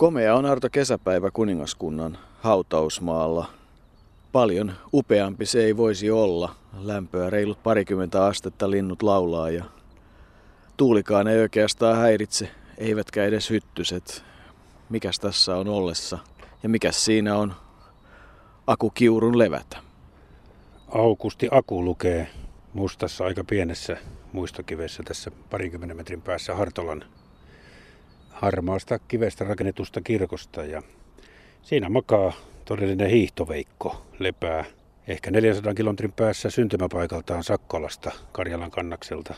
Komea on Arto kesäpäivä kuningaskunnan hautausmaalla. Paljon upeampi se ei voisi olla. Lämpöä reilut parikymmentä astetta linnut laulaa ja tuulikaan ei oikeastaan häiritse, eivätkä edes hyttyset. Mikäs tässä on ollessa ja mikäs siinä on Aku Kiurun levätä? Aukusti Aku lukee mustassa aika pienessä muistokivessä tässä parikymmenen metrin päässä Hartolan harmaasta kivestä rakennetusta kirkosta ja siinä makaa todellinen hiihtoveikko lepää ehkä 400 kilometrin päässä syntymäpaikaltaan Sakkolasta Karjalan kannakselta.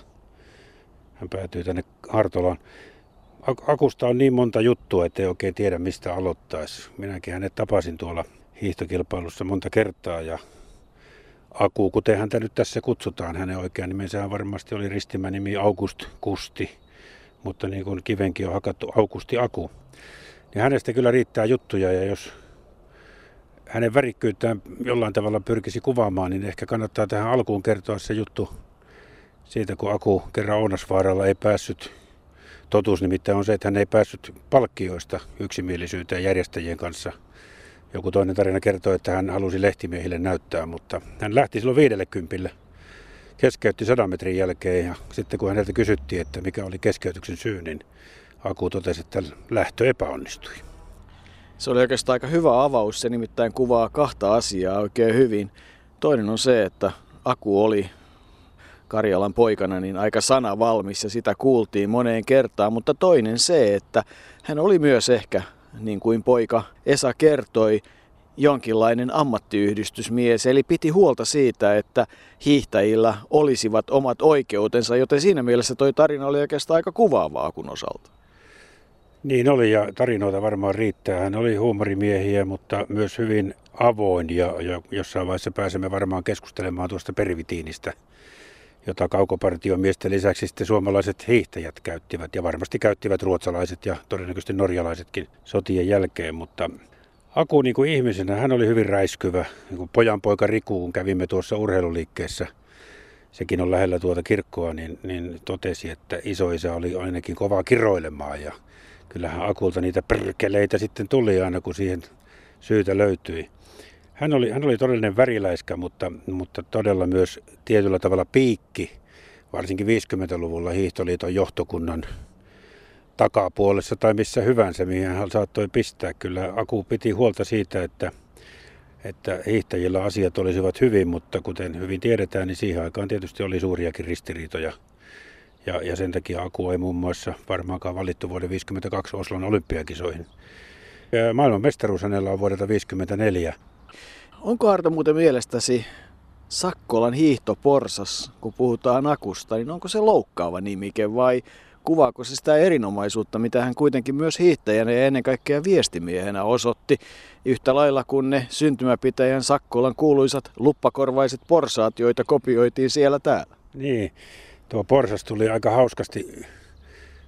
Hän päätyy tänne Hartolaan. Akusta on niin monta juttua, ettei oikein tiedä mistä aloittaisi. Minäkin hänet tapasin tuolla hiihtokilpailussa monta kertaa ja Aku, kuten häntä nyt tässä kutsutaan, hänen oikea nimensä varmasti oli ristimänimi August Kusti mutta niin kuin kivenkin on hakattu Aukusti Aku, niin hänestä kyllä riittää juttuja ja jos hänen värikkyyttään jollain tavalla pyrkisi kuvaamaan, niin ehkä kannattaa tähän alkuun kertoa se juttu siitä, kun Aku kerran Ounasvaaralla ei päässyt. Totuus nimittäin on se, että hän ei päässyt palkkioista yksimielisyyteen järjestäjien kanssa. Joku toinen tarina kertoo, että hän halusi lehtimiehille näyttää, mutta hän lähti silloin viidelle kympille keskeytti sadan metrin jälkeen ja sitten kun häneltä kysyttiin, että mikä oli keskeytyksen syy, niin Aku totesi, että lähtö epäonnistui. Se oli oikeastaan aika hyvä avaus, se nimittäin kuvaa kahta asiaa oikein hyvin. Toinen on se, että Aku oli Karjalan poikana niin aika sana valmis ja sitä kuultiin moneen kertaan, mutta toinen se, että hän oli myös ehkä, niin kuin poika Esa kertoi, jonkinlainen ammattiyhdistysmies, eli piti huolta siitä, että hiihtäjillä olisivat omat oikeutensa, joten siinä mielessä toi tarina oli oikeastaan aika kuvaavaa kun osalta. Niin oli ja tarinoita varmaan riittää. Hän oli huumorimiehiä, mutta myös hyvin avoin ja, ja jossain vaiheessa pääsemme varmaan keskustelemaan tuosta perivitiinistä, jota kaukopartiomiesten lisäksi sitten suomalaiset hiihtäjät käyttivät ja varmasti käyttivät ruotsalaiset ja todennäköisesti norjalaisetkin sotien jälkeen, mutta Aku niin kuin ihmisenä, hän oli hyvin räiskyvä. Niin kuin pojan poika Riku, kun kävimme tuossa urheiluliikkeessä, sekin on lähellä tuota kirkkoa, niin, niin totesi, että isoisä oli ainakin kova kiroilemaan. Ja kyllähän Akulta niitä perkeleitä sitten tuli aina, kun siihen syytä löytyi. Hän oli, hän oli todellinen väriläiskä, mutta, mutta todella myös tietyllä tavalla piikki, varsinkin 50-luvulla Hiihtoliiton johtokunnan takapuolessa tai missä hyvänsä, mihin hän saattoi pistää. Kyllä Aku piti huolta siitä, että, että hiihtäjillä asiat olisivat hyvin, mutta kuten hyvin tiedetään, niin siihen aikaan tietysti oli suuriakin ristiriitoja. Ja, ja sen takia Aku ei muun muassa varmaankaan valittu vuoden 1952 Oslon olympiakisoihin. Ja maailman mestaruus hänellä on vuodelta 1954. Onko Arto muuten mielestäsi Sakkolan hiihtoporsas, kun puhutaan Akusta, niin onko se loukkaava nimike vai kuvaako se sitä erinomaisuutta, mitä hän kuitenkin myös hiihtäjänä ja ennen kaikkea viestimiehenä osoitti, yhtä lailla kuin ne syntymäpitäjän Sakkolan kuuluisat luppakorvaiset porsaat, joita kopioitiin siellä täällä. Niin, tuo porsas tuli aika hauskasti,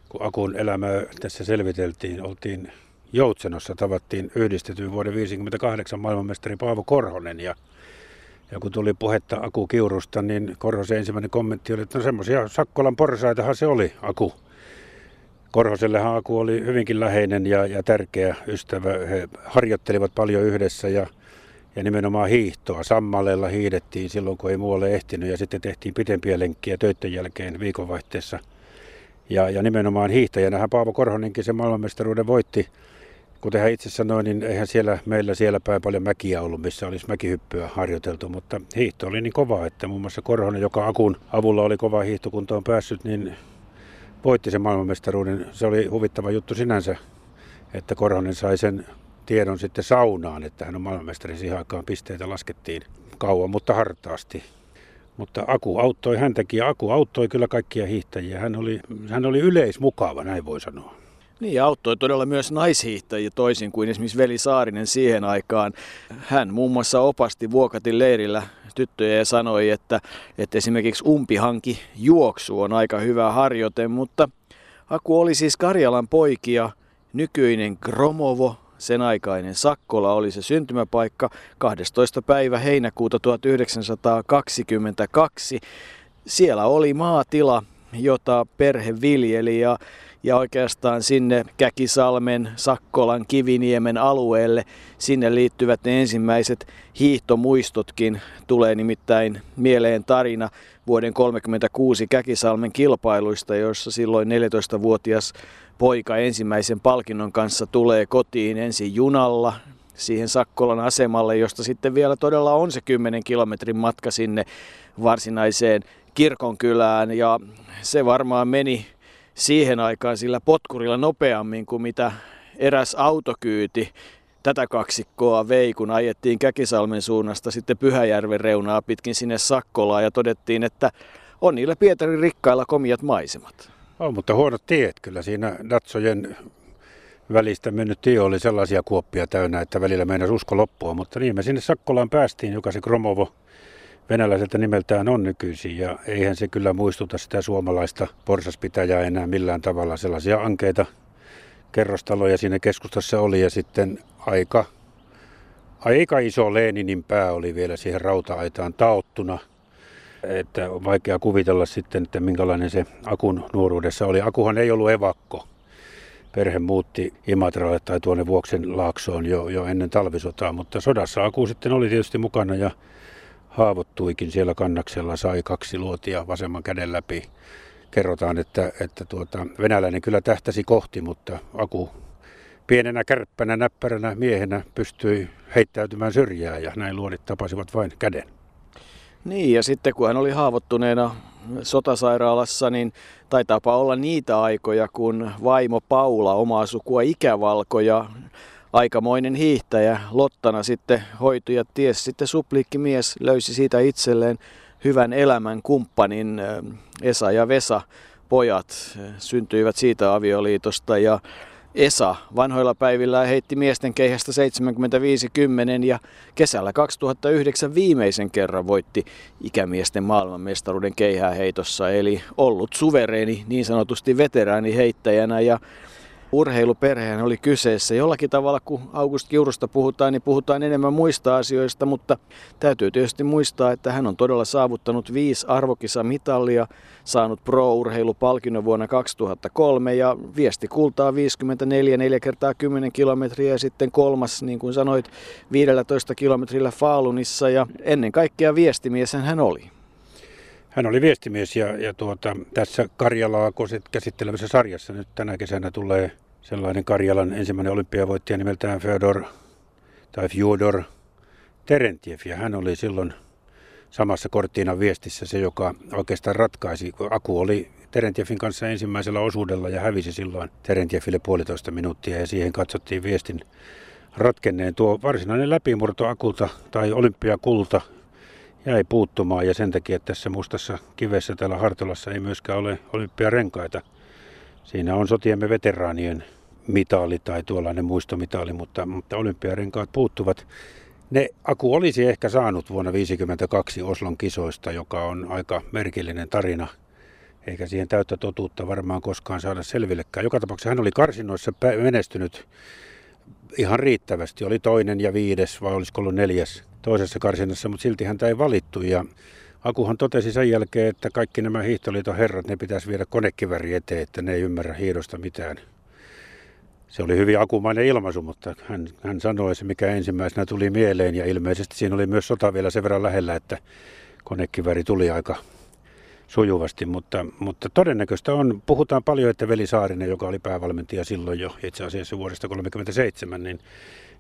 kun Akun elämää tässä selviteltiin. Oltiin Joutsenossa, tavattiin yhdistetyn vuoden 1958 maailmanmestari Paavo Korhonen ja ja kun tuli puhetta Aku Kiurusta, niin Korhosen ensimmäinen kommentti oli, että no semmoisia Sakkolan porsaitahan se oli, Aku. Korhosellehan Aku oli hyvinkin läheinen ja, ja tärkeä ystävä. He harjoittelivat paljon yhdessä ja, ja nimenomaan hiihtoa. Sammaleella hiidettiin silloin, kun ei muualle ehtinyt ja sitten tehtiin pitempiä lenkkiä töiden jälkeen viikonvaihteessa. Ja, ja nimenomaan hiihtäjänä Paavo Korhonenkin sen maailmanmestaruuden voitti. Kuten hän itse sanoi, niin eihän siellä meillä siellä päin paljon mäkiä ollut, missä olisi mäkihyppyä harjoiteltu, mutta hiihto oli niin kova, että muun muassa Korhonen, joka Akun avulla oli kova hiihtokuntoon päässyt, niin voitti sen maailmanmestaruuden. Se oli huvittava juttu sinänsä, että Korhonen sai sen tiedon sitten saunaan, että hän on maailmanmestari. Siihen aikaan pisteitä laskettiin kauan, mutta hartaasti. Mutta Aku auttoi häntäkin ja Aku auttoi kyllä kaikkia hiihtäjiä. Hän oli, hän oli yleismukava, näin voi sanoa. Niin, auttoi todella myös naishiihtäjiä toisin kuin esimerkiksi Veli Saarinen siihen aikaan. Hän muun muassa opasti Vuokatin leirillä tyttöjä ja sanoi, että, että esimerkiksi umpihanki juoksu on aika hyvä harjoite, mutta Aku oli siis Karjalan poikia, nykyinen Gromovo, sen aikainen Sakkola oli se syntymäpaikka 12. päivä heinäkuuta 1922. Siellä oli maatila, jota perhe viljeli ja ja oikeastaan sinne Käkisalmen, Sakkolan, Kiviniemen alueelle. Sinne liittyvät ne ensimmäiset hiihtomuistotkin. Tulee nimittäin mieleen tarina vuoden 1936 Käkisalmen kilpailuista, joissa silloin 14-vuotias poika ensimmäisen palkinnon kanssa tulee kotiin ensin junalla, siihen Sakkolan asemalle, josta sitten vielä todella on se 10 kilometrin matka sinne varsinaiseen kirkonkylään ja se varmaan meni siihen aikaan sillä potkurilla nopeammin kuin mitä eräs autokyyti tätä kaksikkoa vei, kun ajettiin Käkisalmen suunnasta sitten Pyhäjärven reunaa pitkin sinne Sakkolaan ja todettiin, että on niillä Pietarin rikkailla komiat maisemat. On, mutta huonot tiet kyllä siinä Datsojen välistä mennyt tie oli sellaisia kuoppia täynnä, että välillä meinasi usko loppua, mutta niin me sinne Sakkolaan päästiin, joka se Kromovo venäläiseltä nimeltään on nykyisin ja eihän se kyllä muistuta sitä suomalaista porsaspitäjää enää millään tavalla. Sellaisia ankeita kerrostaloja siinä keskustassa oli ja sitten aika, aika iso Leeninin pää oli vielä siihen rauta-aitaan taottuna. Että on vaikea kuvitella sitten, että minkälainen se Akun nuoruudessa oli. Akuhan ei ollut evakko. Perhe muutti Imatralle tai tuonne Vuoksen laaksoon jo, jo ennen talvisotaa, mutta sodassa Aku sitten oli tietysti mukana ja haavoittuikin siellä kannaksella, sai kaksi luotia vasemman käden läpi. Kerrotaan, että, että tuota, venäläinen kyllä tähtäsi kohti, mutta Aku pienenä kärppänä, näppäränä miehenä pystyi heittäytymään syrjään ja näin luodit tapasivat vain käden. Niin, ja sitten kun hän oli haavoittuneena sotasairaalassa, niin taitaapa olla niitä aikoja, kun vaimo Paula, omaa sukua ikävalko ja aikamoinen hiihtäjä. Lottana sitten hoitui ja ties sitten mies löysi siitä itselleen hyvän elämän kumppanin Esa ja Vesa pojat. Syntyivät siitä avioliitosta ja Esa vanhoilla päivillä heitti miesten keihästä 75-10 ja kesällä 2009 viimeisen kerran voitti ikämiesten maailmanmestaruuden keihääheitossa eli ollut suvereeni niin sanotusti veteraani heittäjänä ja urheiluperheen oli kyseessä. Jollakin tavalla, kun August Kiurusta puhutaan, niin puhutaan enemmän muista asioista, mutta täytyy tietysti muistaa, että hän on todella saavuttanut viisi arvokisamitalia, saanut pro-urheilupalkinnon vuonna 2003 ja viesti kultaa 54, 4 kertaa 10 kilometriä ja sitten kolmas, niin kuin sanoit, 15 kilometrillä Faalunissa ja ennen kaikkea viestimies hän oli. Hän oli viestimies ja, ja tuota, tässä Karjalaa käsittelevässä sarjassa nyt tänä kesänä tulee sellainen Karjalan ensimmäinen olympiavoittaja nimeltään Fyodor tai Fyodor Terentiev ja hän oli silloin samassa Korttiinan viestissä se, joka oikeastaan ratkaisi. Aku oli Terentiefin kanssa ensimmäisellä osuudella ja hävisi silloin Terentiefille puolitoista minuuttia ja siihen katsottiin viestin ratkenneen tuo varsinainen läpimurto Akulta tai olympiakulta jäi puuttumaan ja sen takia tässä mustassa kivessä täällä Hartolassa ei myöskään ole olympiarenkaita. Siinä on sotiemme veteraanien mitali tai tuollainen muistomitali, mutta, mutta olympiarenkaat puuttuvat. Ne Aku olisi ehkä saanut vuonna 1952 Oslon kisoista, joka on aika merkillinen tarina, eikä siihen täyttä totuutta varmaan koskaan saada selvillekään. Joka tapauksessa hän oli karsinoissa menestynyt ihan riittävästi. Oli toinen ja viides vai olisiko ollut neljäs toisessa karsinnassa, mutta silti häntä ei valittu. Ja Akuhan totesi sen jälkeen, että kaikki nämä hiihtoliiton herrat, ne pitäisi viedä konekiväri eteen, että ne ei ymmärrä hiidosta mitään. Se oli hyvin akumainen ilmaisu, mutta hän, hän sanoi se, mikä ensimmäisenä tuli mieleen. Ja ilmeisesti siinä oli myös sota vielä sen verran lähellä, että konekiväri tuli aika sujuvasti, mutta, mutta todennäköistä on, puhutaan paljon, että Veli Saarinen, joka oli päävalmentaja silloin jo itse asiassa vuodesta 1937, niin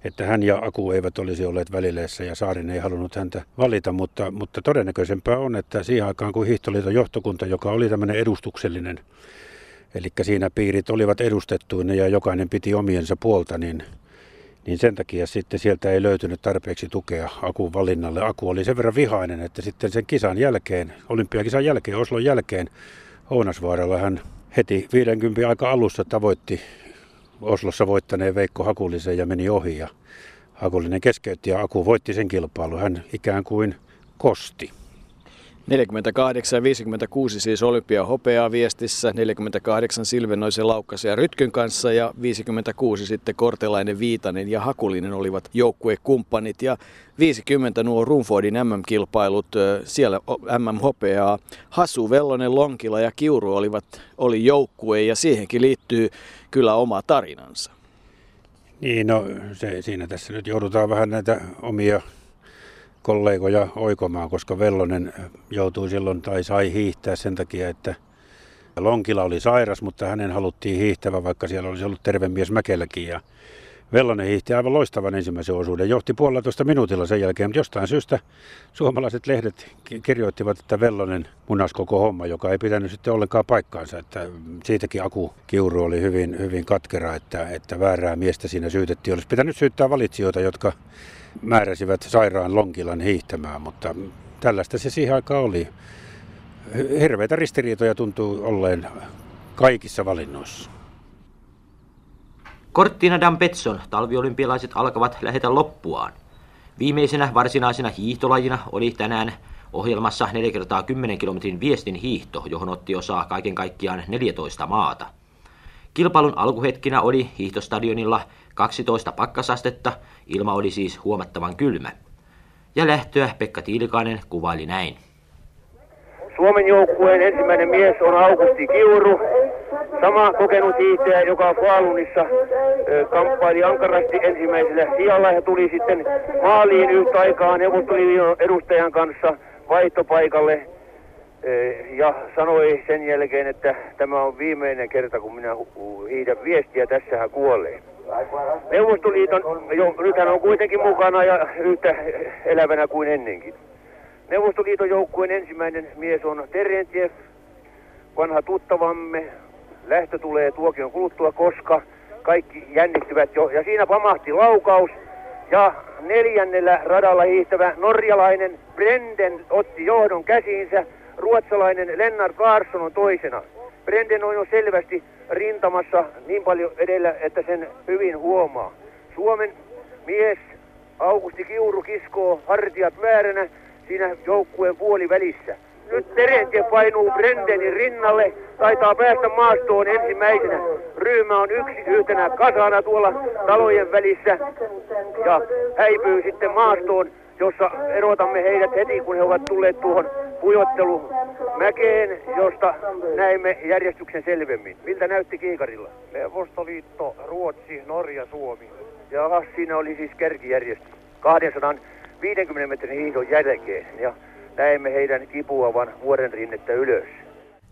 että hän ja Aku eivät olisi olleet välileessä ja Saarin ei halunnut häntä valita, mutta, mutta todennäköisempää on, että siihen aikaan kun Hiihtoliiton johtokunta, joka oli tämmöinen edustuksellinen, eli siinä piirit olivat edustettuina ja jokainen piti omiensa puolta, niin, niin sen takia sitten sieltä ei löytynyt tarpeeksi tukea Akun valinnalle. Aku oli sen verran vihainen, että sitten sen kisan jälkeen, olympiakisan jälkeen, Oslon jälkeen, Ounasvaaralla hän heti 50 aika alussa tavoitti Oslossa voittaneen Veikko Hakulisen ja meni ohi ja Hakulinen keskeytti ja Aku voitti sen kilpailun. Hän ikään kuin kosti. 48 ja 56 siis olympia hopeaa viestissä, 48 Silvenoisen Laukkasen ja Rytkyn kanssa ja 56 sitten Kortelainen, Viitanen ja Hakulinen olivat joukkuekumppanit ja 50 nuo Runfordin MM-kilpailut, siellä MM-hopeaa. Hasu, Vellonen, Lonkila ja Kiuru olivat, oli joukkue ja siihenkin liittyy kyllä oma tarinansa. Niin, no se, siinä tässä nyt joudutaan vähän näitä omia kollegoja oikomaan, koska Vellonen joutui silloin tai sai hiihtää sen takia, että Lonkila oli sairas, mutta hänen haluttiin hiihtävä, vaikka siellä olisi ollut terve mies Mäkelläkin. Ja Vellonen hiihti aivan loistavan ensimmäisen osuuden. Johti puolitoista minuutilla sen jälkeen, mutta jostain syystä suomalaiset lehdet kirjoittivat, että Vellonen munas koko homma, joka ei pitänyt sitten ollenkaan paikkaansa. Että siitäkin Aku Kiuru oli hyvin, hyvin katkera, että, että väärää miestä siinä syytettiin. Olisi pitänyt syyttää valitsijoita, jotka määräsivät sairaan Lonkilan hiihtämään, mutta tällaista se siihen aikaan oli. Hirveitä ristiriitoja tuntuu olleen kaikissa valinnoissa. Cortina d'Ampezzo'n talviolympialaiset alkavat lähetä loppuaan. Viimeisenä varsinaisena hiihtolajina oli tänään ohjelmassa 4 kertaa 10 kilometrin viestin hiihto, johon otti osaa kaiken kaikkiaan 14 maata. Kilpailun alkuhetkinä oli hiihtostadionilla 12 pakkasastetta, ilma oli siis huomattavan kylmä. Ja lähtöä Pekka Tiilikainen kuvaili näin. Suomen joukkueen ensimmäinen mies on Augusti Kiuru, sama kokenut hiihtäjä, joka Faalunissa kamppaili ankarasti ensimmäisellä sijalla ja tuli sitten maaliin yhtä aikaa neuvostoliiton edustajan kanssa vaihtopaikalle ja sanoi sen jälkeen, että tämä on viimeinen kerta, kun minä hiidän viestiä, tässähän kuolee. Neuvostoliiton, jo, nythän on kuitenkin mukana ja yhtä elävänä kuin ennenkin. Neuvostoliiton joukkueen ensimmäinen mies on Terentiev, vanha tuttavamme. Lähtö tulee tuokion kuluttua, koska kaikki jännittyvät jo. Ja siinä pamahti laukaus. Ja neljännellä radalla hiihtävä norjalainen Brenden otti johdon käsiinsä. Ruotsalainen Lennart Larsson on toisena. Brenden on jo selvästi rintamassa niin paljon edellä, että sen hyvin huomaa. Suomen mies Augusti Kiuru kiskoo hartiat vääränä siinä joukkueen puolivälissä. Nyt Terentje painuu Brendenin rinnalle, taitaa päästä maastoon ensimmäisenä. Ryhmä on yksi yhtenä kasana tuolla talojen välissä ja häipyy sitten maastoon, jossa erotamme heidät heti, kun he ovat tulleet tuohon pujottelumäkeen, josta näemme järjestyksen selvemmin. Miltä näytti kiikarilla? Neuvostoliitto, Ruotsi, Norja, Suomi. Ja siinä oli siis kärkijärjestys. 250 metrin hiihdon jälkeen ja näemme heidän kipuavan vuoren rinnettä ylös.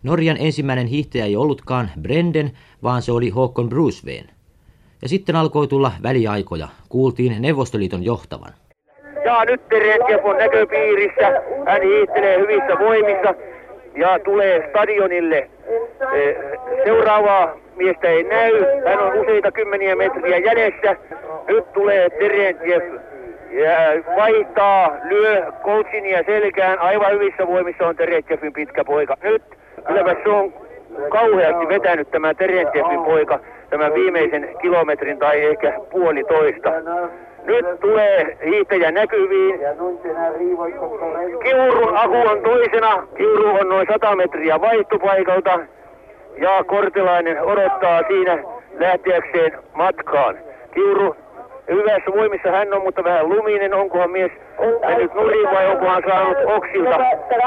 Norjan ensimmäinen hiihtäjä ei ollutkaan Brenden, vaan se oli Håkon Brusveen. Ja sitten alkoi tulla väliaikoja. Kuultiin Neuvostoliiton johtavan. Ja nyt Terentjev on näköpiirissä. Hän hiihtelee hyvissä voimissa ja tulee stadionille. E, seuraavaa miestä ei näy. Hän on useita kymmeniä metriä jäljessä. Nyt tulee Terentjev vaihtaa, lyö Colchinia selkään. Aivan hyvissä voimissa on Terentjevin pitkä poika. Nyt kyllä se on kauheasti vetänyt tämä Terentjevin poika tämän viimeisen kilometrin tai ehkä puolitoista. Nyt tulee hiihtäjä näkyviin. Kiurun Aku on toisena. Kiuru on noin 100 metriä vaihtopaikalta. Ja Kortelainen odottaa siinä lähteäkseen matkaan. Kiuru hyvässä voimissa hän on, mutta vähän luminen. Onkohan mies mennyt nurin vai onkohan saanut oksilta?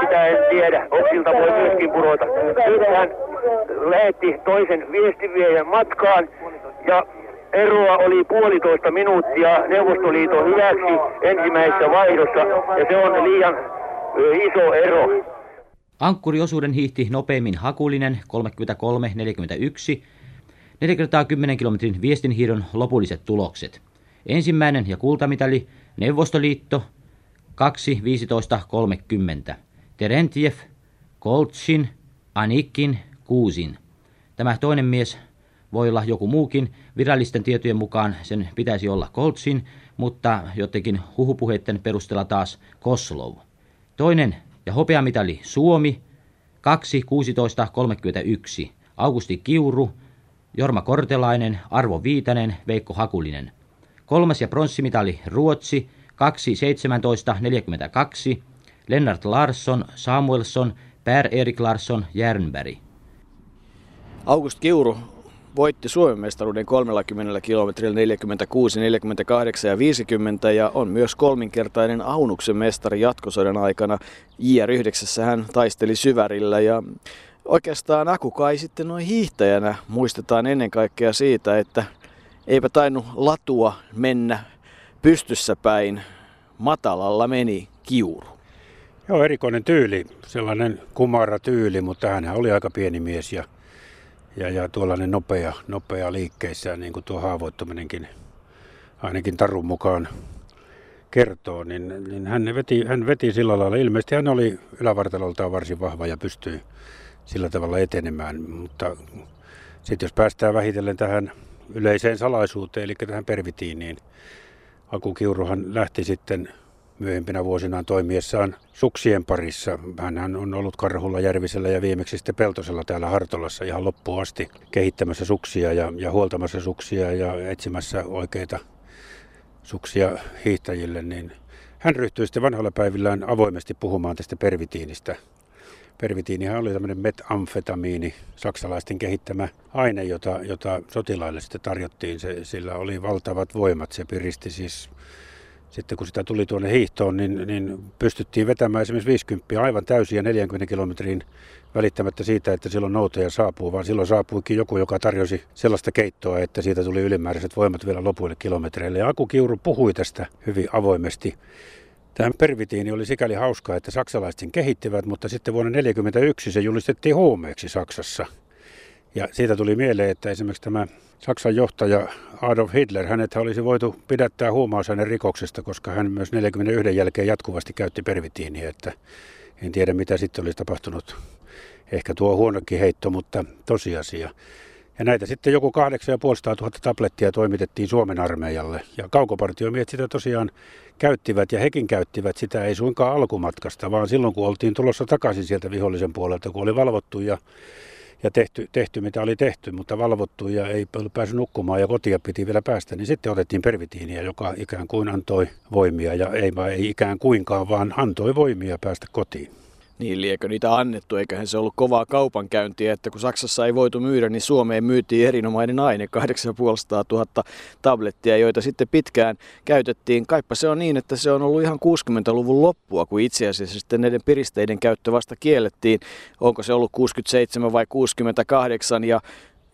Sitä en tiedä. Oksilta voi myöskin pudota. Nyt hän lähetti toisen viestiviejän matkaan ja eroa oli puolitoista minuuttia Neuvostoliiton hyväksi ensimmäisessä vaihdossa ja se on liian iso ero. Ankkuriosuuden hiihti nopeimmin Hakulinen 33-41. 40 kilometrin viestinhiidon lopulliset tulokset. Ensimmäinen ja kultamitali Neuvostoliitto 2.15.30. Terentiev, Koltsin, Anikin, Kuusin. Tämä toinen mies voi olla joku muukin. Virallisten tietojen mukaan sen pitäisi olla Koltsin, mutta jotenkin huhupuheiden perusteella taas Koslov. Toinen ja hopeamitali Suomi 2.16.31. Augusti Kiuru, Jorma Kortelainen, Arvo Viitanen, Veikko Hakulinen. Kolmas ja pronssimitali Ruotsi 2.17.42. Lennart Larsson, Samuelsson, Per-Erik Larsson, Järnberg. August Kiuru voitti Suomen mestaruuden 30 kilometrillä 46, 48 ja 50 ja on myös kolminkertainen Aunuksen mestari jatkosodan aikana. JR9 hän taisteli syvärillä ja oikeastaan Aku kai sitten noin hiihtäjänä muistetaan ennen kaikkea siitä, että eipä tainnut latua mennä pystyssä päin. Matalalla meni kiuru. Joo, erikoinen tyyli, sellainen kumara tyyli, mutta hän oli aika pieni mies ja, ja, ja tuollainen nopea, nopea liikkeissään, niin kuin tuo haavoittuminenkin ainakin tarun mukaan kertoo, niin, niin hän, veti, hän veti sillä lailla. Ilmeisesti hän oli ylävartaloltaan varsin vahva ja pystyi sillä tavalla etenemään, mutta sitten jos päästään vähitellen tähän yleiseen salaisuuteen, eli tähän pervitiin, niin Aku Kiuruhan lähti sitten myöhempinä vuosinaan toimiessaan suksien parissa. Hän on ollut Karhulla, Järvisellä ja viimeksi sitten Peltosella täällä Hartolassa ihan loppuun asti kehittämässä suksia ja, ja huoltamassa suksia ja etsimässä oikeita suksia hiihtäjille, niin hän ryhtyi sitten vanhoilla päivillään avoimesti puhumaan tästä pervitiinistä. Pervitiinihan oli tämmöinen metamfetamiini, saksalaisten kehittämä aine, jota, jota sotilaille sitten tarjottiin. Se, sillä oli valtavat voimat, se piristi siis sitten kun sitä tuli tuonne hiihtoon, niin, niin pystyttiin vetämään esimerkiksi 50 aivan täysiä 40 kilometrin välittämättä siitä, että silloin noutaja saapuu, vaan silloin saapuikin joku, joka tarjosi sellaista keittoa, että siitä tuli ylimääräiset voimat vielä lopuille kilometreille. Ja Aku Kiuru puhui tästä hyvin avoimesti. Tämä pervitiini oli sikäli hauskaa, että saksalaiset sen kehittivät, mutta sitten vuonna 1941 se julistettiin huumeeksi Saksassa. Ja siitä tuli mieleen, että esimerkiksi tämä Saksan johtaja Adolf Hitler, hänet olisi voitu pidättää huumausaineen rikoksesta, koska hän myös 41 jälkeen jatkuvasti käytti pervitiiniä, että en tiedä mitä sitten olisi tapahtunut. Ehkä tuo huonokin heitto, mutta tosiasia. Ja näitä sitten joku 8500 000 tablettia toimitettiin Suomen armeijalle. Ja kaukopartiomiehet sitä tosiaan käyttivät ja hekin käyttivät sitä ei suinkaan alkumatkasta, vaan silloin kun oltiin tulossa takaisin sieltä vihollisen puolelta, kun oli valvottu ja ja tehty, tehty, mitä oli tehty, mutta valvottu ja ei päässyt nukkumaan ja kotia piti vielä päästä, niin sitten otettiin pervitiiniä, joka ikään kuin antoi voimia ja ei, ei ikään kuinkaan, vaan antoi voimia päästä kotiin. Niin liekö niitä annettu, eiköhän se ollut kovaa kaupankäyntiä, että kun Saksassa ei voitu myydä, niin Suomeen myytiin erinomainen aine, 8500 000 tablettia, joita sitten pitkään käytettiin. Kaippa se on niin, että se on ollut ihan 60-luvun loppua, kun itse asiassa sitten näiden piristeiden käyttö vasta kiellettiin. Onko se ollut 67 vai 68 ja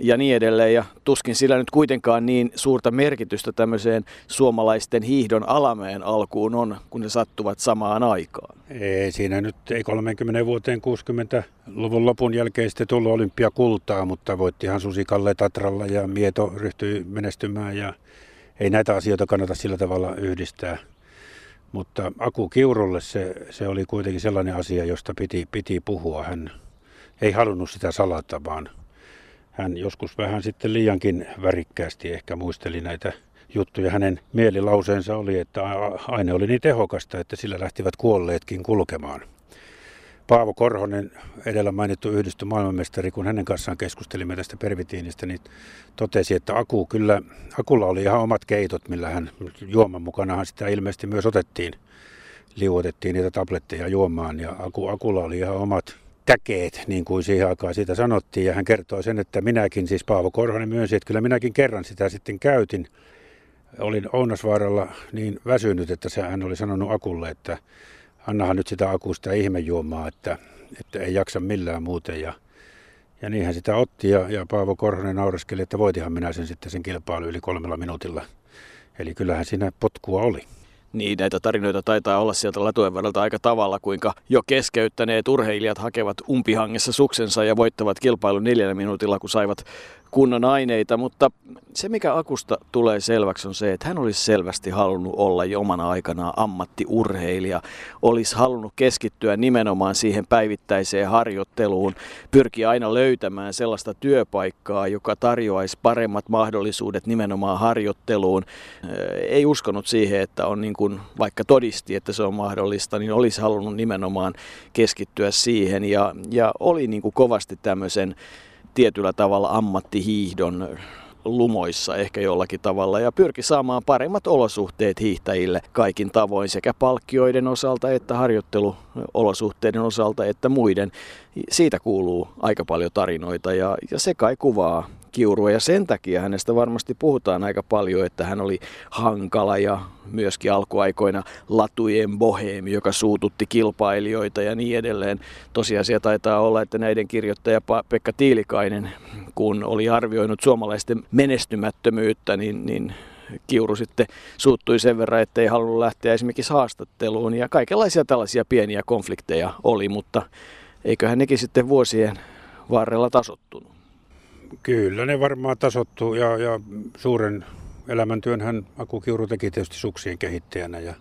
ja niin edelleen. Ja tuskin sillä nyt kuitenkaan niin suurta merkitystä tämmöiseen suomalaisten hiihdon alameen alkuun on, kun ne sattuvat samaan aikaan. Ei siinä nyt, ei 30 vuoteen 60-luvun lopun jälkeen sitten tullut olympiakultaa, mutta voittihan Susi Kalle Tatralla ja Mieto ryhtyi menestymään ja ei näitä asioita kannata sillä tavalla yhdistää. Mutta Aku Kiurulle se, se oli kuitenkin sellainen asia, josta piti, piti puhua. Hän ei halunnut sitä salata, vaan hän joskus vähän sitten liiankin värikkäästi ehkä muisteli näitä juttuja. Hänen mielilauseensa oli, että aine oli niin tehokasta, että sillä lähtivät kuolleetkin kulkemaan. Paavo Korhonen, edellä mainittu yhdistö maailmanmestari, kun hänen kanssaan keskustelimme tästä pervitiinistä, niin totesi, että Aku kyllä, Akulla oli ihan omat keitot, millä hän juoman mukanahan sitä ilmeisesti myös otettiin. Liuotettiin niitä tabletteja juomaan ja Aku, Akulla oli ihan omat täkeet, niin kuin siihen aikaan siitä sanottiin. Ja hän kertoi sen, että minäkin, siis Paavo Korhonen myönsi, että kyllä minäkin kerran sitä sitten käytin. Olin Ounasvaaralla niin väsynyt, että hän oli sanonut Akulle, että annahan nyt sitä akusta ihmejuomaa, että, että ei jaksa millään muuten. Ja, ja niin hän sitä otti ja, ja Paavo Korhonen naureskeli, että voitihan minä sen sitten sen kilpailu yli kolmella minuutilla. Eli kyllähän siinä potkua oli. Niin, näitä tarinoita taitaa olla sieltä latujen varrelta aika tavalla, kuinka jo keskeyttäneet urheilijat hakevat umpihangessa suksensa ja voittavat kilpailun neljällä minuutilla, kun saivat kunnon aineita, mutta se mikä Akusta tulee selväksi on se, että hän olisi selvästi halunnut olla jo omana aikanaan ammattiurheilija, olisi halunnut keskittyä nimenomaan siihen päivittäiseen harjoitteluun, pyrkiä aina löytämään sellaista työpaikkaa, joka tarjoaisi paremmat mahdollisuudet nimenomaan harjoitteluun. Ei uskonut siihen, että on niin kuin, vaikka todisti, että se on mahdollista, niin olisi halunnut nimenomaan keskittyä siihen ja, ja oli niin kuin kovasti tämmöisen tietyllä tavalla ammattihiihdon lumoissa ehkä jollakin tavalla ja pyrki saamaan paremmat olosuhteet hiihtäjille kaikin tavoin sekä palkkioiden osalta että harjoitteluolosuhteiden osalta että muiden. Siitä kuuluu aika paljon tarinoita ja, ja se kai kuvaa Kiurua ja sen takia hänestä varmasti puhutaan aika paljon, että hän oli hankala ja myöskin alkuaikoina latujen boheemi, joka suututti kilpailijoita ja niin edelleen. Tosiasia taitaa olla, että näiden kirjoittaja Pekka Tiilikainen, kun oli arvioinut suomalaisten menestymättömyyttä, niin, niin Kiuru sitten suuttui sen verran, että ei halunnut lähteä esimerkiksi haastatteluun ja kaikenlaisia tällaisia pieniä konflikteja oli, mutta eiköhän nekin sitten vuosien varrella tasottunut. Kyllä ne varmaan tasottuu ja, ja suuren elämäntyön hän Aku Kiuru teki tietysti suksien kehittäjänä ja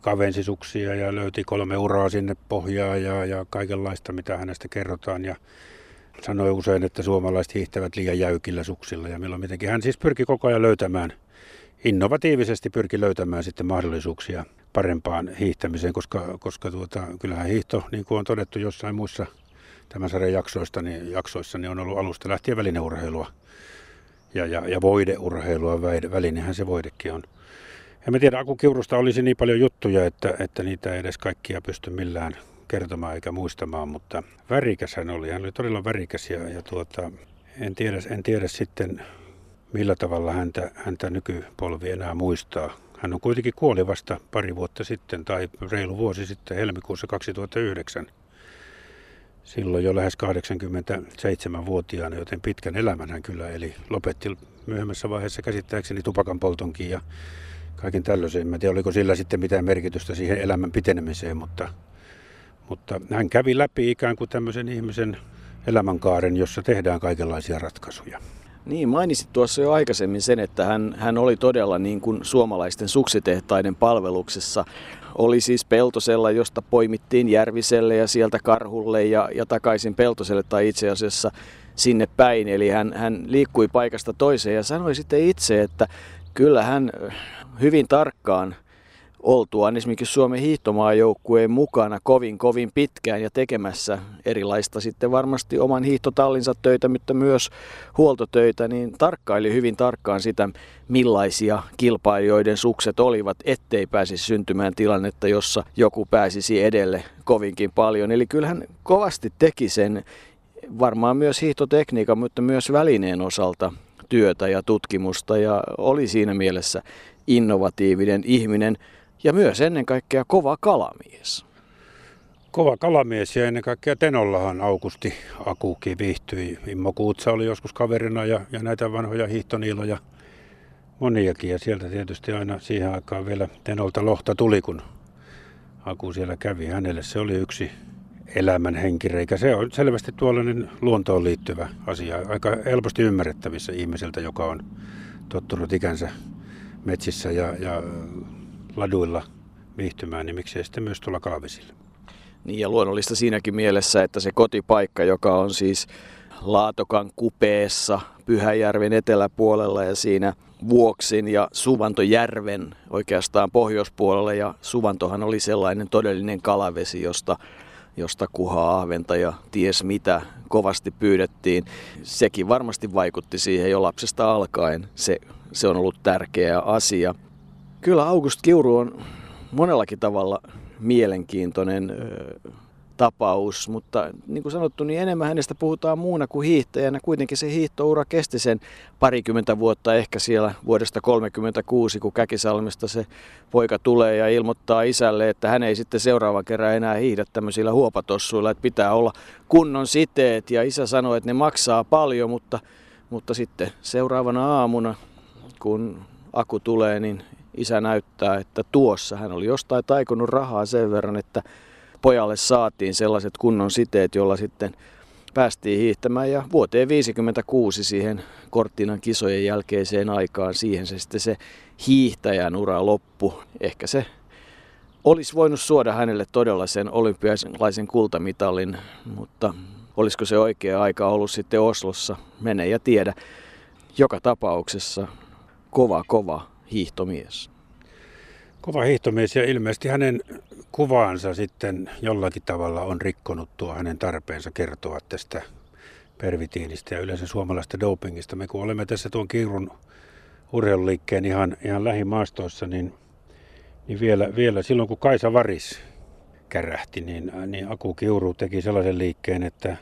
kavensi suksia ja löyti kolme uraa sinne pohjaan ja, ja kaikenlaista, mitä hänestä kerrotaan. Ja sanoi usein, että suomalaiset hiihtävät liian jäykillä suksilla ja milloin mitenkin. Hän siis pyrki koko ajan löytämään, innovatiivisesti pyrki löytämään sitten mahdollisuuksia parempaan hiihtämiseen, koska, koska tuota, kyllähän hiihto, niin kuin on todettu jossain muissa tämän sarjan jaksoista, niin, jaksoissa niin on ollut alusta lähtien välineurheilua ja, ja, ja voideurheilua, välinehän se voidekin on. En mä tiedä, Aku Kiurusta olisi niin paljon juttuja, että, että niitä ei edes kaikkia pysty millään kertomaan eikä muistamaan, mutta värikäs hän oli. Hän oli todella värikäs ja, ja tuota, en, tiedä, en tiedä sitten millä tavalla häntä, häntä nykypolvi enää muistaa. Hän on kuitenkin kuoli vasta pari vuotta sitten tai reilu vuosi sitten helmikuussa 2009 silloin jo lähes 87-vuotiaana, joten pitkän elämän hän kyllä eli lopetti myöhemmässä vaiheessa käsittääkseni tupakan poltonkin ja kaiken tällaisen. En tiedä, oliko sillä sitten mitään merkitystä siihen elämän pitenemiseen, mutta, mutta hän kävi läpi ikään kuin tämmöisen ihmisen elämänkaaren, jossa tehdään kaikenlaisia ratkaisuja. Niin, mainitsit tuossa jo aikaisemmin sen, että hän, hän oli todella niin kuin suomalaisten suksitehtaiden palveluksessa. Oli siis Peltosella, josta poimittiin Järviselle ja sieltä Karhulle ja, ja takaisin Peltoselle tai itse asiassa sinne päin. Eli hän, hän liikkui paikasta toiseen ja sanoi sitten itse, että kyllä hän hyvin tarkkaan – oltuaan esimerkiksi Suomen hiihtomaajoukkueen mukana kovin kovin pitkään ja tekemässä erilaista sitten varmasti oman hiihtotallinsa töitä, mutta myös huoltotöitä, niin tarkkaili hyvin tarkkaan sitä, millaisia kilpailijoiden sukset olivat, ettei pääsisi syntymään tilannetta, jossa joku pääsisi edelle kovinkin paljon. Eli kyllähän kovasti teki sen varmaan myös hiihtotekniikan, mutta myös välineen osalta työtä ja tutkimusta ja oli siinä mielessä innovatiivinen ihminen ja myös ennen kaikkea kova kalamies. Kova kalamies ja ennen kaikkea Tenollahan Aukusti Akuki viihtyi. Immo Kuutsa oli joskus kaverina ja, ja näitä vanhoja hiihtoniiloja moniakin. Ja sieltä tietysti aina siihen aikaan vielä Tenolta lohta tuli, kun Aku siellä kävi. Hänelle se oli yksi elämän henkireikä. Se on selvästi tuollainen luontoon liittyvä asia. Aika helposti ymmärrettävissä ihmiseltä, joka on tottunut ikänsä metsissä ja, ja laduilla viihtymään, niin miksei sitten myös tuolla kalavesillä. Niin ja luonnollista siinäkin mielessä, että se kotipaikka, joka on siis Laatokan kupeessa Pyhäjärven eteläpuolella ja siinä Vuoksin ja Suvantojärven oikeastaan pohjoispuolella. Ja Suvantohan oli sellainen todellinen kalavesi, josta, josta kuhaa ahventa ja ties mitä kovasti pyydettiin. Sekin varmasti vaikutti siihen jo lapsesta alkaen. Se, se on ollut tärkeä asia. Kyllä August Kiuru on monellakin tavalla mielenkiintoinen ö, tapaus, mutta niin kuin sanottu, niin enemmän hänestä puhutaan muuna kuin hiihtäjänä. Kuitenkin se hiihtoura kesti sen parikymmentä vuotta, ehkä siellä vuodesta 1936, kun Käkisalmesta se poika tulee ja ilmoittaa isälle, että hän ei sitten seuraavan kerran enää hiihdä tämmöisillä huopatossuilla, että pitää olla kunnon siteet. Ja isä sanoi, että ne maksaa paljon, mutta, mutta sitten seuraavana aamuna, kun Aku tulee, niin isä näyttää, että tuossa hän oli jostain taikonut rahaa sen verran, että pojalle saatiin sellaiset kunnon siteet, jolla sitten päästiin hiihtämään ja vuoteen 56 siihen Korttinan kisojen jälkeiseen aikaan siihen se sitten se hiihtäjän ura loppu. Ehkä se olisi voinut suoda hänelle todella sen olympialaisen kultamitalin, mutta olisiko se oikea aika ollut sitten Oslossa, mene ja tiedä. Joka tapauksessa kova, kova hiihtomies. Kova hiihtomies ja ilmeisesti hänen kuvaansa sitten jollakin tavalla on rikkonut tuo hänen tarpeensa kertoa tästä pervitiinistä ja yleensä suomalaista dopingista. Me kun olemme tässä tuon Kiurun urheiluliikkeen ihan, ihan lähimaastoissa, niin, niin vielä, vielä silloin kun Kaisa Varis kärähti, niin, niin Aku Kiuru teki sellaisen liikkeen, että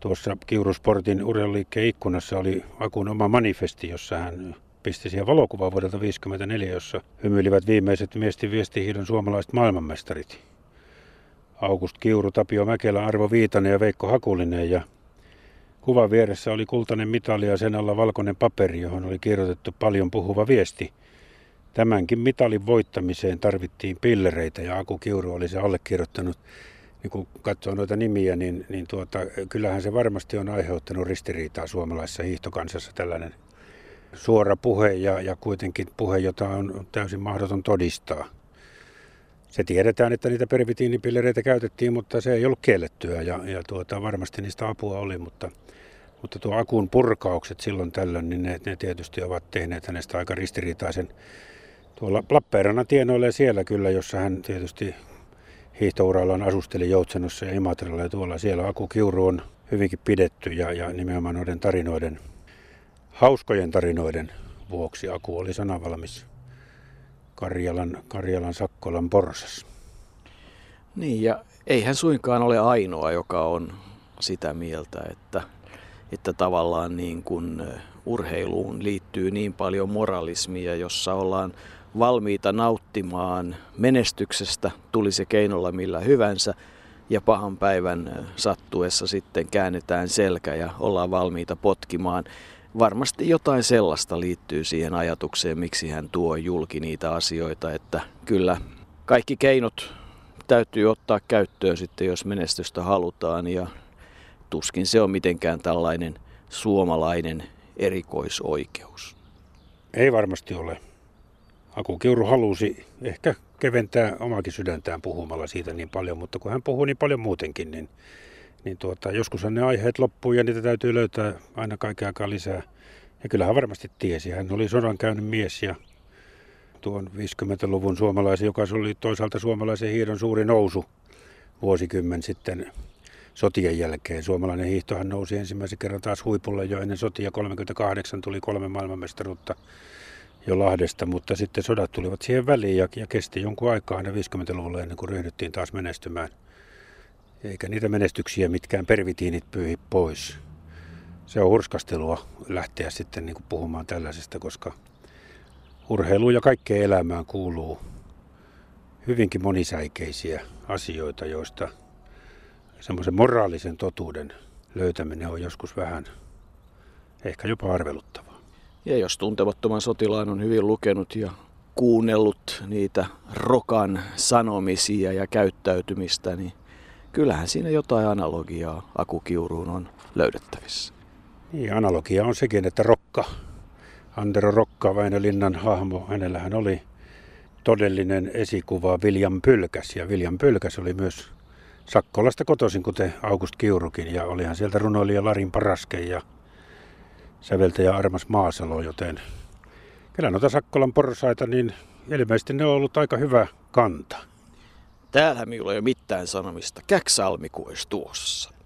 tuossa Kiurusportin urheiluliikkeen ikkunassa oli Akun oma manifesti, jossa hän pisti siihen valokuvaa vuodelta 1954, jossa hymyilivät viimeiset miestin viestihiidon suomalaiset maailmanmestarit. August Kiuru, Tapio Mäkelä, Arvo Viitanen ja Veikko Hakulinen ja kuvan vieressä oli kultainen mitali ja sen alla valkoinen paperi, johon oli kirjoitettu paljon puhuva viesti. Tämänkin mitalin voittamiseen tarvittiin pillereitä ja Aku Kiuru oli se allekirjoittanut. Niin kun katsoo noita nimiä, niin, niin tuota, kyllähän se varmasti on aiheuttanut ristiriitaa suomalaisessa hiihtokansassa tällainen suora puhe ja, ja kuitenkin puhe, jota on täysin mahdoton todistaa. Se tiedetään, että niitä pervitiinipillereitä käytettiin, mutta se ei ollut kiellettyä ja, ja tuota, varmasti niistä apua oli, mutta, mutta tuo akun purkaukset silloin tällöin, niin ne, ne tietysti ovat tehneet hänestä aika ristiriitaisen. Tuolla Lappeenrannan tienoille siellä kyllä, jossa hän tietysti hiihtourallaan asusteli Joutsenossa ja Imatralla ja tuolla siellä Aku Kiuru on hyvinkin pidetty ja, ja nimenomaan noiden tarinoiden hauskojen tarinoiden vuoksi Aku oli sanavalmis Karjalan, Karjalan Sakkolan porsas. Niin, ja ei hän suinkaan ole ainoa, joka on sitä mieltä, että, että tavallaan niin kuin urheiluun liittyy niin paljon moralismia, jossa ollaan valmiita nauttimaan menestyksestä, tuli se keinolla millä hyvänsä, ja pahan päivän sattuessa sitten käännetään selkä ja ollaan valmiita potkimaan varmasti jotain sellaista liittyy siihen ajatukseen, miksi hän tuo julki niitä asioita, että kyllä kaikki keinot täytyy ottaa käyttöön sitten, jos menestystä halutaan ja tuskin se on mitenkään tällainen suomalainen erikoisoikeus. Ei varmasti ole. Aku Kiuru halusi ehkä keventää omakin sydäntään puhumalla siitä niin paljon, mutta kun hän puhuu niin paljon muutenkin, niin niin tuota, joskushan ne aiheet loppuu ja niitä täytyy löytää aina kaiken aikaa lisää. Ja kyllä hän varmasti tiesi. Hän oli sodan käynyt mies ja tuon 50-luvun suomalaisen, joka oli toisaalta suomalaisen hiidon suuri nousu vuosikymmen sitten sotien jälkeen. Suomalainen hiihtohan nousi ensimmäisen kerran taas huipulle jo ennen sotia. 38 tuli kolme maailmanmestaruutta jo Lahdesta, mutta sitten sodat tulivat siihen väliin ja, ja kesti jonkun aikaa aina 50-luvulla ennen kuin ryhdyttiin taas menestymään – eikä niitä menestyksiä mitkään pervitiinit pyyhi pois. Se on hurskastelua lähteä sitten niin puhumaan tällaisesta, koska urheilu ja kaikkeen elämään kuuluu hyvinkin monisäikeisiä asioita, joista semmoisen moraalisen totuuden löytäminen on joskus vähän ehkä jopa arveluttavaa. Ja jos tuntemattoman sotilaan on hyvin lukenut ja kuunnellut niitä rokan sanomisia ja käyttäytymistä, niin kyllähän siinä jotain analogiaa akukiuruun on löydettävissä. Niin, analogia on sekin, että Rokka, Antero Rokka, Väinö Linnan hahmo, hänellähän oli todellinen esikuva William Pylkäs. Ja William Pylkäs oli myös Sakkolasta kotoisin, kuten August Kiurukin. Ja olihan sieltä runoilija Larin Paraske ja säveltäjä Armas Maasalo, joten kyllä noita Sakkolan porsaita, niin ilmeisesti ne on ollut aika hyvä kanta. Täällä minulla ei ole mitään sanomista. Käksalmi tuossa.